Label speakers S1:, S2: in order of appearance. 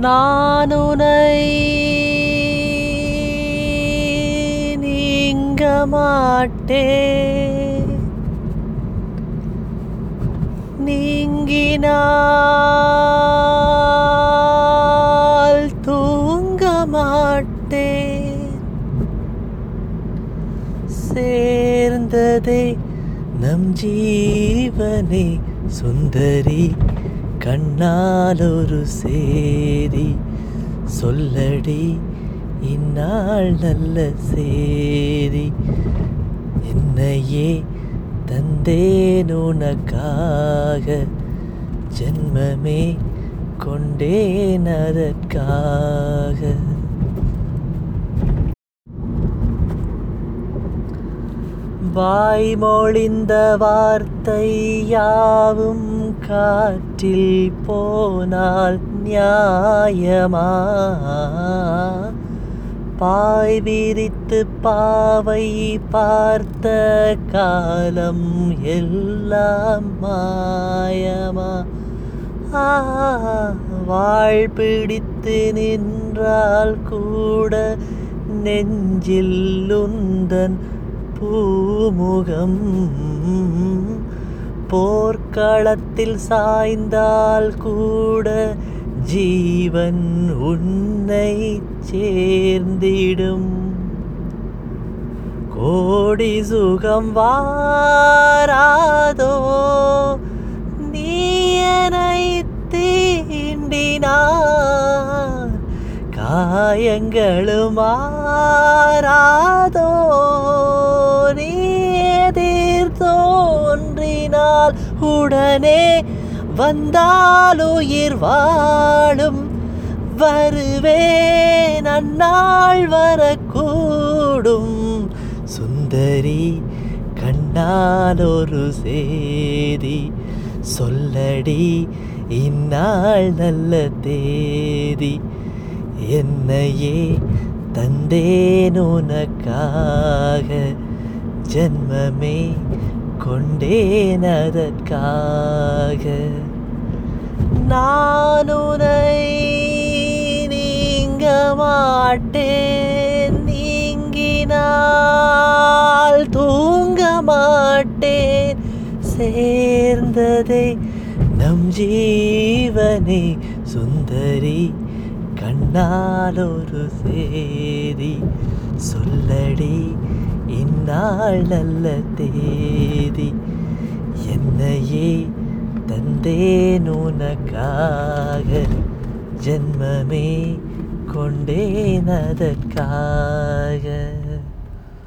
S1: நான் உனை நீங்க மாட்டேன் நீங்கினால் தூங்க மாட்டேன் சேர்ந்ததே நம் ஜீவனே சுந்தரி கண்ணால் ஒரு சேரி. சொல்லடி இந்நாள் நல்ல சேரி. என்னையே தந்தேன் உனக்காக. ஜென்மமே கொண்டேன் அதற்காக. வாய்மொழிந்த வார்த்தை யாவும் காற்றில் போனால் நியாயமா? பாய் விரித்து பாவை பார்த்த காலம் எல்லாம் மாயமா? வாழ் பிடித்து நின்றால் கூட நெஞ்சில் உந்தன் பூமுகம். போர்க்களத்தில் சாய்ந்தால் கூட ஜீவன் உன்னை சேர்ந்திடும். கோடி சுகம் வாராதோ நீயனை தீண்டினார். காயங்களும் உடனே வந்தால் வாழும். வருவேன் அந்நாள் வரக்கூடும். சுந்தரி கண்ணால் ஒரு சேதி. சொல்லடி இந்நாள் நல்ல தேதி. என்னையே தந்தேன் உனக்காக. ஜென்மமே கொண்டேன் அதற்காக நான் உனை நீங்க மாட்டேன் நீங்கினால் தூங்க மாட்டேன். சேர்ந்ததே நம் ஜீவனே சுந்தரி கண்ணால் ஒரு சேரி சொல்லடி இந்நாள் நல்ல தேதி என்னையே தந்தேன் உனக்காக. ஜென்மமே கொண்டேன் அதற்காக.